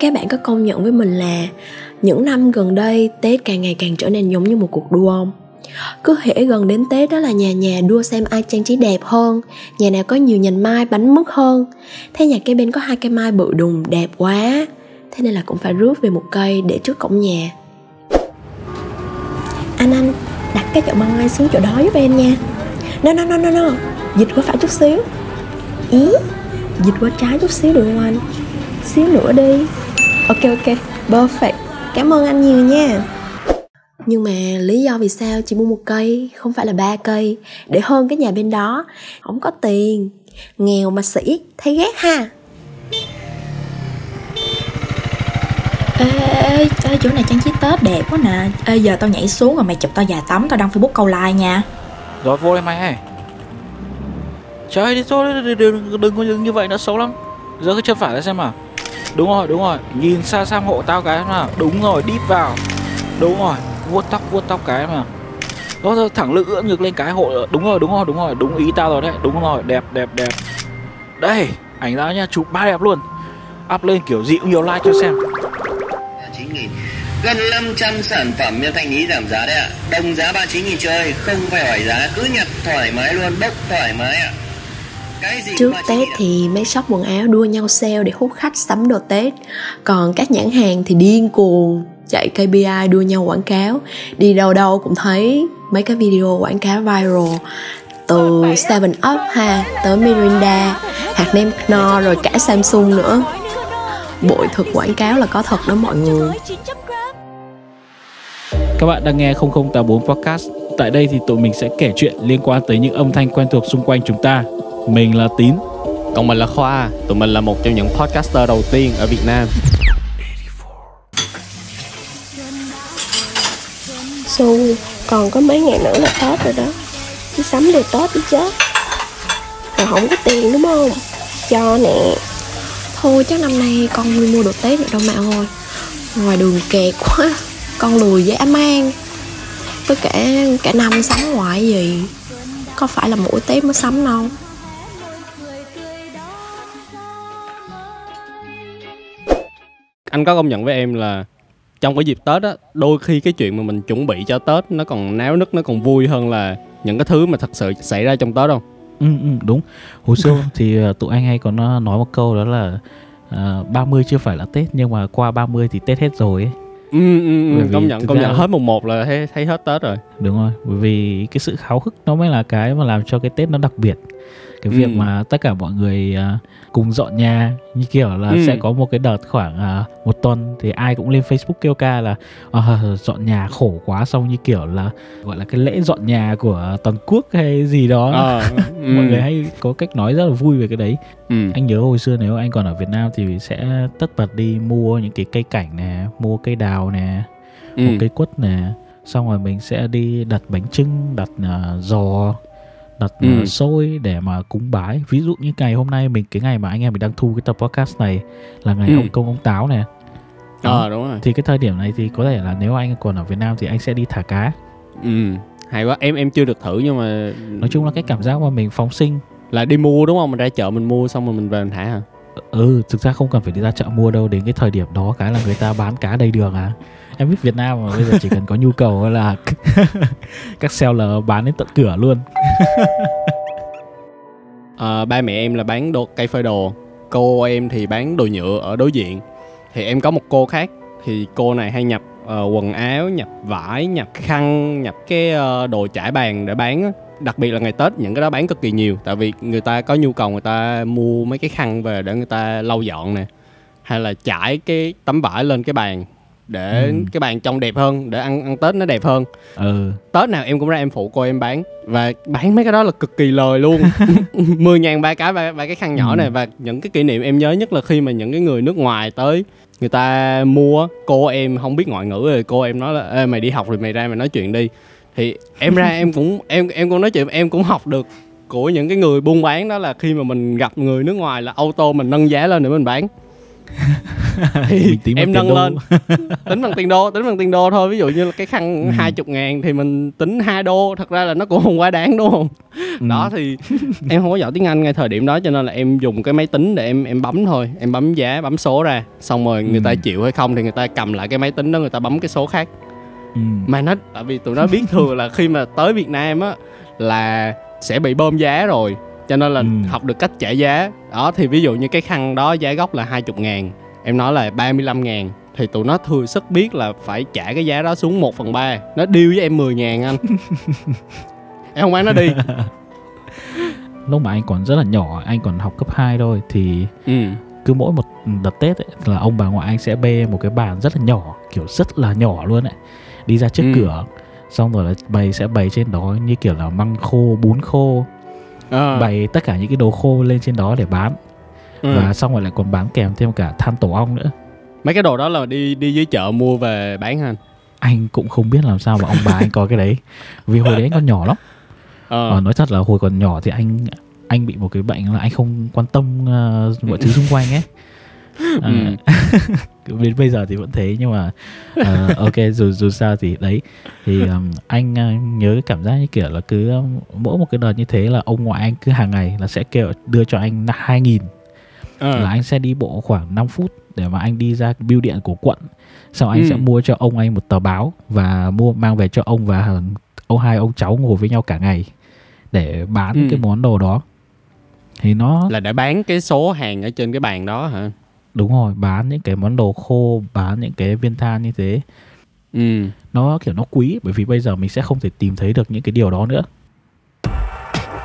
các bạn có công nhận với mình là những năm gần đây tết càng ngày càng trở nên giống như một cuộc đua không? Cứ hễ gần đến tết đó là nhà nhà đua xem ai trang trí đẹp hơn, nhà nào có nhiều nhành mai bánh mứt hơn. Thế nhà kế bên có hai cây mai bự đùng đẹp quá. Thế nên là cũng phải rước về một cây để trước cổng nhà. Anh anh, đặt cái chậu măng mai xuống chỗ đó giúp em nha. No no no no no, dịch qua phải chút xíu. Ý, dịch qua trái chút xíu được không anh? Xíu nữa đi ok ok. Perfect. Cảm ơn anh nhiều nha. Nhưng mà lý do vì sao chị mua một cây không phải là ba cây? Để hơn cái nhà bên đó. Không có tiền. Nghèo mà sĩ thấy ghét ha. Ê, ê, ê, chỗ này trang trí Tết đẹp quá nè. Ê, giờ tao nhảy xuống rồi mày chụp tao dài tắm Tao đăng Facebook câu like nha. Rồi vô đây mày ơi. Trời đi thôi đừng, đừng, đừng có như vậy nó xấu lắm. Giờ cái chân phải ra xem mà Đúng rồi đúng rồi. Nhìn xa sang hộ tao cái mà. Đúng rồi đít vào. Đúng rồi. Vuốt tóc vuốt tóc cái mà. Đó rồi thẳng lưng ưỡn ngược lên cái hộ. Đúng rồi đúng rồi đúng rồi. Đúng ý tao rồi đấy. Đúng rồi, đẹp đẹp đẹp. Đây, ảnh ra nha chụp ba đẹp luôn. Up lên kiểu dịu nhiều like cho xem. Chín nghìn. Gần 500 sản phẩm nhân thanh lý giảm giá đấy ạ. À. đồng giá 39 nghìn chơi, không phải hỏi giá, cứ nhặt thoải mái luôn, bốc thoải mái ạ. à. Trước Tết thì mấy shop quần áo đua nhau sale để hút khách sắm đồ Tết. Còn các nhãn hàng thì điên cuồng chạy KPI đua nhau quảng cáo. Đi đâu đâu cũng thấy mấy cái video quảng cáo viral. Từ Seven Up ha, tới Mirinda, hạt nem Knorr, rồi cả Samsung nữa. Bội thực quảng cáo là có thật đó mọi người. Các bạn đang nghe 0084 Podcast. Tại đây thì tụi mình sẽ kể chuyện liên quan tới những âm thanh quen thuộc xung quanh chúng ta. Mình là Tín. Còn mình là Khoa. Tụi mình là một trong những podcaster đầu tiên ở Việt Nam. Su còn có mấy ngày nữa là Tết rồi đó. Đi sắm đồ Tết đi chứ. Mà không có tiền đúng không? Cho nè. Thôi chắc năm nay con đi mua đồ Tết rồi đâu mà ơi. Ngoài đường kẹt quá Con lùi dễ mang. Với cả cả năm sắm ngoại gì. Có phải là mỗi Tết mới sắm đâu Anh có công nhận với em là trong cái dịp tết á đôi khi cái chuyện mà mình chuẩn bị cho tết nó còn náo nức nó còn vui hơn là những cái thứ mà thật sự xảy ra trong tết không ừ, ừ đúng. Hồi xưa thì uh, tụi anh hay có nói một câu đó là uh, 30 chưa phải là tết nhưng mà qua 30 thì tết hết rồi ấy. Ừ, ừ, ừ công nhận công nhận. Hết mùng một là thấy, thấy hết tết rồi. Đúng rồi bởi vì cái sự háo hức nó mới là cái mà làm cho cái tết nó đặc biệt cái việc ừ. mà tất cả mọi người uh, cùng dọn nhà như kiểu là ừ. sẽ có một cái đợt khoảng uh, một tuần thì ai cũng lên Facebook kêu ca là uh, dọn nhà khổ quá xong như kiểu là gọi là cái lễ dọn nhà của toàn quốc hay gì đó à, ừ. mọi người hay có cách nói rất là vui về cái đấy ừ. anh nhớ hồi xưa nếu anh còn ở Việt Nam thì sẽ tất bật đi mua những cái cây cảnh nè mua cây đào nè ừ. một cây quất nè xong rồi mình sẽ đi đặt bánh trưng đặt uh, giò đặt ừ. uh, xôi để mà cúng bái. Ví dụ như ngày hôm nay mình cái ngày mà anh em mình đang thu cái tập podcast này là ngày ừ. ông công ông táo nè. Ờ à, đúng rồi. Thì cái thời điểm này thì có thể là nếu anh còn ở Việt Nam thì anh sẽ đi thả cá. Ừ hay quá. Em em chưa được thử nhưng mà nói chung là cái cảm giác mà mình phóng sinh. Là đi mua đúng không? Mình ra chợ mình mua xong rồi mình về mình thả hả? Ừ thực ra không cần phải đi ra chợ mua đâu. Đến cái thời điểm đó cái là người ta bán cá đầy đường à. Em biết Việt Nam mà bây giờ chỉ cần có nhu cầu là các seller bán đến tận cửa luôn à, ba mẹ em là bán đồ cây phơi đồ. Cô em thì bán đồ nhựa ở đối diện. Thì em có một cô khác thì cô này hay nhập uh, quần áo nhập vải nhập khăn nhập cái uh, đồ trải bàn để bán đặc biệt là ngày tết những cái đó bán cực kỳ nhiều. Tại vì người ta có nhu cầu người ta mua mấy cái khăn về để người ta lau dọn nè. Hay là trải cái tấm vải lên cái bàn để ừ. cái bàn trông đẹp hơn để ăn ăn tết nó đẹp hơn. Ừ. Tết nào em cũng ra em phụ cô em bán và bán mấy cái đó là cực kỳ lời luôn. mười ngàn ba cái ba, ba cái khăn nhỏ ừ. này và những cái kỷ niệm em nhớ nhất là khi mà những cái người nước ngoài tới người ta mua cô em không biết ngoại ngữ rồi cô em nói là Ê, mày đi học rồi mày ra mày nói chuyện đi. Thì em ra em cũng em em cũng nói chuyện em cũng học được của những cái người buôn bán đó là khi mà mình gặp người nước ngoài là auto mình nâng giá lên để mình bán thì em nâng lên tính bằng tiền đô tính bằng tiền đô thôi ví dụ như là cái khăn Ừ. hai chục ngàn thì mình tính 2 đô thật ra là nó cũng không quá đáng đúng không Ừ. đó thì em không có giỏi tiếng anh ngay thời điểm đó cho nên là em dùng cái máy tính để em em bấm thôi em bấm giá bấm số ra xong rồi người Ừ. ta chịu hay không thì người ta cầm lại cái máy tính đó người ta bấm cái số khác Ừ. mà nó tại vì tụi nó biết thường là khi mà tới Việt Nam á là sẽ bị bơm giá rồi cho nên là Ừ. học được cách trả giá đó thì ví dụ như cái khăn đó giá gốc là 20 ngàn em nói là 35 ngàn thì tụi nó thừa sức biết là phải trả cái giá đó xuống 1 phần 3 nó deal với em 10 ngàn anh. Em không bán nó đi. Lúc mà anh còn rất là nhỏ anh còn học cấp 2 thôi thì ừ. cứ mỗi một đợt Tết ấy, là ông bà ngoại anh sẽ bê một cái bàn rất là nhỏ kiểu rất là nhỏ luôn ấy đi ra trước Ừ. cửa. Xong rồi là bày sẽ bày trên đó như kiểu là măng khô bún khô. Ờ. bày tất cả những cái đồ khô lên trên đó để bán Ừ. và xong rồi lại còn bán kèm thêm cả than tổ ong nữa. Mấy cái đồ đó là đi đi dưới chợ mua về bán hả anh? Anh cũng không biết làm sao mà ông bà anh có cái đấy. Vì hồi đấy anh còn nhỏ lắm. Ờ. Ờ, nói thật là hồi còn nhỏ thì anh anh bị một cái bệnh là anh không quan tâm uh, mọi thứ xung quanh ấy. Ờ, đến bây giờ thì vẫn thế nhưng mà ờ, ok dù dù sao thì đấy. Thì um, anh uh, nhớ cái cảm giác như kiểu là cứ um, mỗi một cái đợt như thế là ông ngoại anh cứ hàng ngày là sẽ kêu đưa cho anh hai nghìn ờ. là anh sẽ đi bộ khoảng 5 phút để mà anh đi ra bưu điện của quận sau anh Ừ. sẽ mua cho ông anh một tờ báo và mua mang về cho ông và ông hai ông cháu ngồi với nhau cả ngày để bán Ừ. cái món đồ đó thì nó là để bán cái số hàng ở trên cái bàn đó hả đúng rồi bán những cái món đồ khô bán những cái viên than như thế ừ nó kiểu nó quý bởi vì bây giờ mình sẽ không thể tìm thấy được những cái điều đó nữa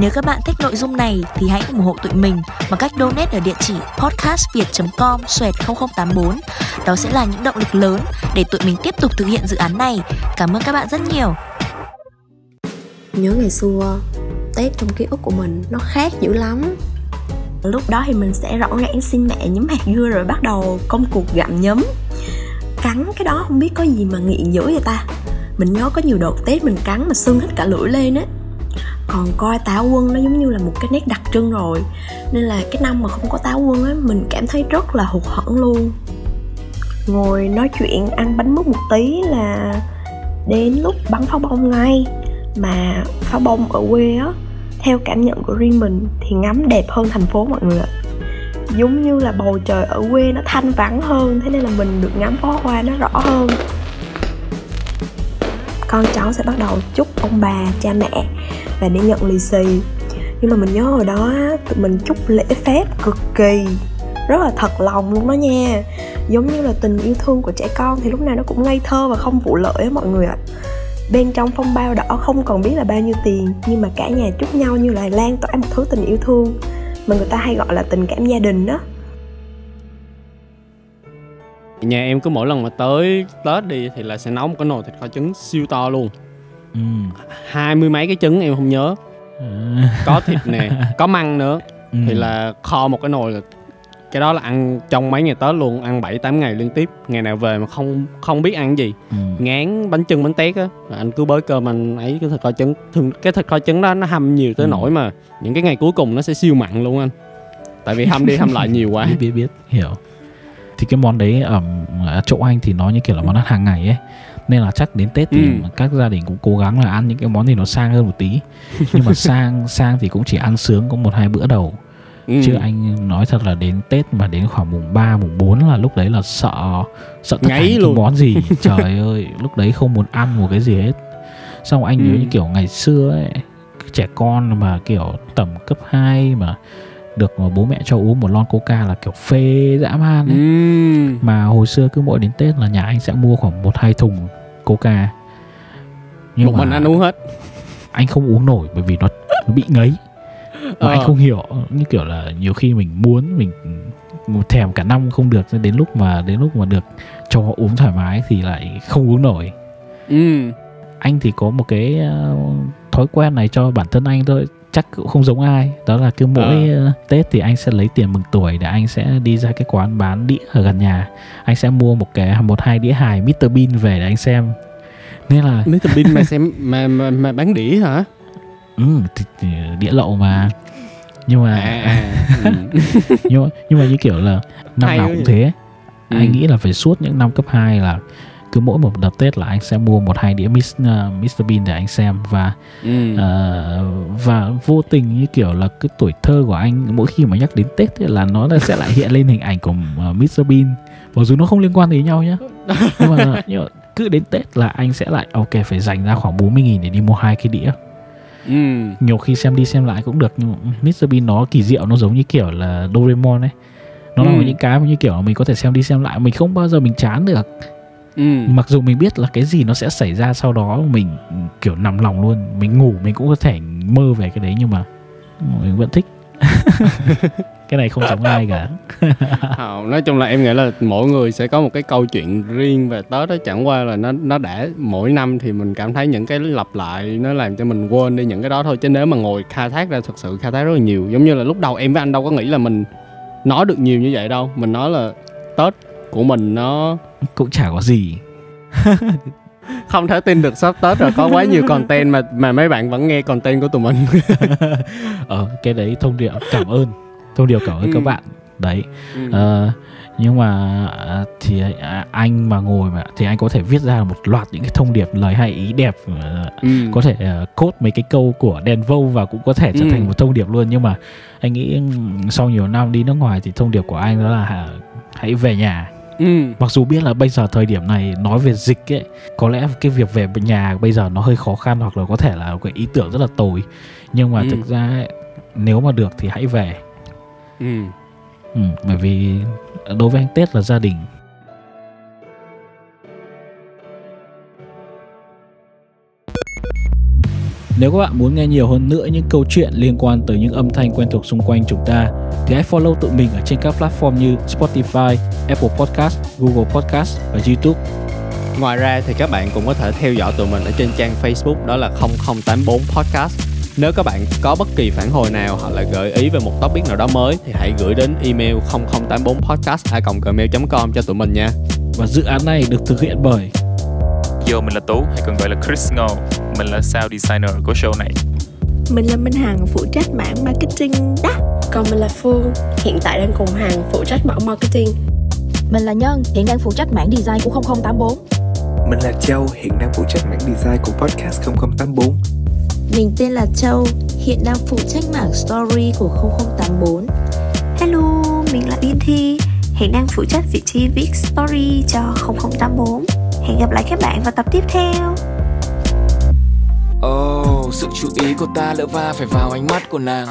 Nếu các bạn thích nội dung này thì hãy ủng hộ tụi mình bằng cách donate ở địa chỉ podcastviet.com xoẹt 0084. Đó sẽ là những động lực lớn để tụi mình tiếp tục thực hiện dự án này. Cảm ơn các bạn rất nhiều. Nhớ ngày xưa Tết trong ký ức của mình nó khác dữ lắm Lúc đó thì mình sẽ rõ ràng xin mẹ nhấm hạt dưa rồi bắt đầu công cuộc gặm nhấm Cắn cái đó không biết có gì mà nghiện dữ vậy ta Mình nhớ có nhiều đợt Tết mình cắn mà sưng hết cả lưỡi lên á còn coi táo quân nó giống như là một cái nét đặc trưng rồi. Nên là cái năm mà không có táo quân á, Mình cảm thấy rất là hụt hẫng luôn. Ngồi nói chuyện, ăn bánh mứt một tí là Đến lúc bắn pháo bông ngay. Mà pháo bông ở quê á, theo cảm nhận của riêng mình thì ngắm đẹp hơn thành phố mọi người ạ. Giống như là bầu trời ở quê nó thanh vắng hơn, thế nên là mình được ngắm pháo hoa nó rõ hơn con cháu sẽ bắt đầu chúc ông bà, cha mẹ và để nhận lì xì. Nhưng mà mình nhớ hồi đó tụi mình chúc lễ phép cực kỳ, rất là thật lòng luôn đó nha. Giống như là tình yêu thương của trẻ con thì lúc nào nó cũng ngây thơ và không vụ lợi á mọi người ạ. Bên trong phong bao đỏ không còn biết là bao nhiêu tiền, nhưng mà cả nhà chúc nhau như là lan tỏa một thứ tình yêu thương mà người ta hay gọi là tình cảm gia đình đó nhà em cứ mỗi lần mà tới tết đi thì là sẽ nấu một cái nồi thịt kho trứng siêu to luôn. Ừ. hai mươi mấy cái trứng em không nhớ. Ờ, có thịt nè có măng nữa. Ừ. thì là kho một cái nồi là cái đó là ăn trong mấy ngày tết luôn ăn 7 8 ngày liên tiếp. Ngày nào về mà không không biết ăn gì. Ừ. ngán bánh chưng bánh tét á anh cứ bới cơm anh ấy cái thịt kho trứng. Thường cái thịt kho trứng đó nó hâm nhiều tới Ừ. nỗi mà những cái ngày cuối cùng nó sẽ siêu mặn luôn anh. Tại vì hâm đi hâm lại nhiều quá. Biết biết biết hiểu thì cái món đấy ở ở chỗ anh thì nó như kiểu là món ăn hàng ngày ấy nên là chắc đến tết thì Ừ. các gia đình cũng cố gắng là ăn những cái món gì nó sang hơn một tí nhưng mà sang sang thì cũng chỉ ăn sướng có một hai bữa đầu ừ. chứ anh nói thật là đến tết mà đến khoảng mùng 3, mùng 4 là lúc đấy là sợ sợ tất cả Ngáy những luôn. cái món gì trời ơi lúc đấy không muốn ăn một cái gì hết xong anh nhớ Ừ. như kiểu ngày xưa ấy trẻ con mà kiểu tầm cấp 2 mà được bố mẹ cho uống một lon coca là kiểu phê dã man ấy. ừ. mà hồi xưa cứ mỗi đến tết là nhà anh sẽ mua khoảng một hai thùng coca nhưng một mà anh uống hết anh không uống nổi bởi vì nó, nó bị ngấy mà Ờ. anh không hiểu như kiểu là nhiều khi mình muốn mình thèm cả năm không được đến lúc mà đến lúc mà được cho uống thoải mái thì lại không uống nổi ừ. anh thì có một cái ờ, thói quen này cho bản thân anh thôi chắc cũng không giống ai. Đó là cứ mỗi ờ, tết thì anh sẽ lấy tiền mừng tuổi để anh sẽ đi ra cái quán bán đĩa ở gần nhà. Anh sẽ mua một cái một hai đĩa hài Mr Bean về để anh xem. Nên là Mr Bean mà xem mà, mà mà bán đĩa hả? Ừ, đĩa lậu mà. Nhưng mà à, à. ừ. nhưng mà, nhưng mà như kiểu là năm nào cũng thế. Ừ. anh nghĩ là phải suốt những năm cấp 2 là cứ mỗi một đợt Tết là anh sẽ mua một hai đĩa Miss, uh, Mr Bean để anh xem và ừ. Ờ, và vô tình như kiểu là cái tuổi thơ của anh mỗi khi mà nhắc đến Tết ấy là nó là sẽ lại hiện lên hình ảnh của uh, Mr Bean mặc dù nó không liên quan đến nhau nhá nhưng mà, nhưng mà cứ đến Tết là anh sẽ lại ok phải dành ra khoảng 40 nghìn để đi mua hai cái đĩa ừ. nhiều khi xem đi xem lại cũng được nhưng Mr Bean nó kỳ diệu nó giống như kiểu là Doraemon ấy nó là Ừ. những cái mà như kiểu mình có thể xem đi xem lại mình không bao giờ mình chán được Ừ. mặc dù mình biết là cái gì nó sẽ xảy ra sau đó mình kiểu nằm lòng luôn mình ngủ mình cũng có thể mơ về cái đấy nhưng mà mình vẫn thích. Cái này không giống ai cả. Nói chung là em nghĩ là mỗi người sẽ có một cái câu chuyện riêng về Tết đó. Chẳng qua là nó nó đã mỗi năm thì mình cảm thấy những cái lặp lại nó làm cho mình quên đi những cái đó thôi. Chứ nếu mà ngồi khai thác ra thực sự khai thác rất là nhiều giống như là lúc đầu em với anh đâu có nghĩ là mình nói được nhiều như vậy đâu. Mình nói là Tết của mình nó cũng chả có gì không thể tin được sắp Tết rồi có quá nhiều content mà mà mấy bạn vẫn nghe content của tụi mình ờ cái đấy thông điệp cảm ơn thông điệp cảm ơn Ừ. các bạn đấy ừ. Ờ, nhưng mà à, thì à, anh mà ngồi mà thì anh có thể viết ra một loạt những cái thông điệp lời hay ý đẹp ờ, Ừ. có thể uh, cốt mấy cái câu của đèn vâu và cũng có thể trở Ừ. thành một thông điệp luôn nhưng mà anh nghĩ ừm, sau nhiều năm đi nước ngoài thì thông điệp của anh đó là hả, hãy về nhà ừ. mặc dù biết là bây giờ thời điểm này nói về dịch ấy có lẽ cái việc về nhà bây giờ nó hơi khó khăn hoặc là có thể là cái ý tưởng rất là tồi nhưng mà Ừ. thực ra ấy, nếu mà được thì hãy về Ừ. ừ, bởi vì đối với anh Tết là gia đình Nếu các bạn muốn nghe nhiều hơn nữa những câu chuyện liên quan tới những âm thanh quen thuộc xung quanh chúng ta thì hãy follow tụi mình ở trên các platform như Spotify, Apple Podcast, Google Podcast và YouTube. Ngoài ra thì các bạn cũng có thể theo dõi tụi mình ở trên trang Facebook đó là 0084 Podcast. Nếu các bạn có bất kỳ phản hồi nào hoặc là gợi ý về một topic nào đó mới thì hãy gửi đến email 0084 podcast@gmail.com cho tụi mình nha. Và dự án này được thực hiện bởi Yo, mình là Tú, hay còn gọi là Chris Ngô. Mình là sound designer của show này. Mình là Minh Hằng phụ trách mảng marketing đó Còn mình là Phương, hiện tại đang cùng Hằng phụ trách mảng marketing. Mình là Nhân, hiện đang phụ trách mảng design của 0084 Mình là Châu, hiện đang phụ trách mảng design của podcast 0084. Mình tên là Châu, hiện đang phụ trách mảng story của 0084 Hello, mình là Yên Thi, hiện đang phụ trách vị trí viết story cho 0084 Hẹn gặp lại các bạn vào tập tiếp theo Oh, sự chú ý của ta lỡ va phải vào ánh mắt của nàng.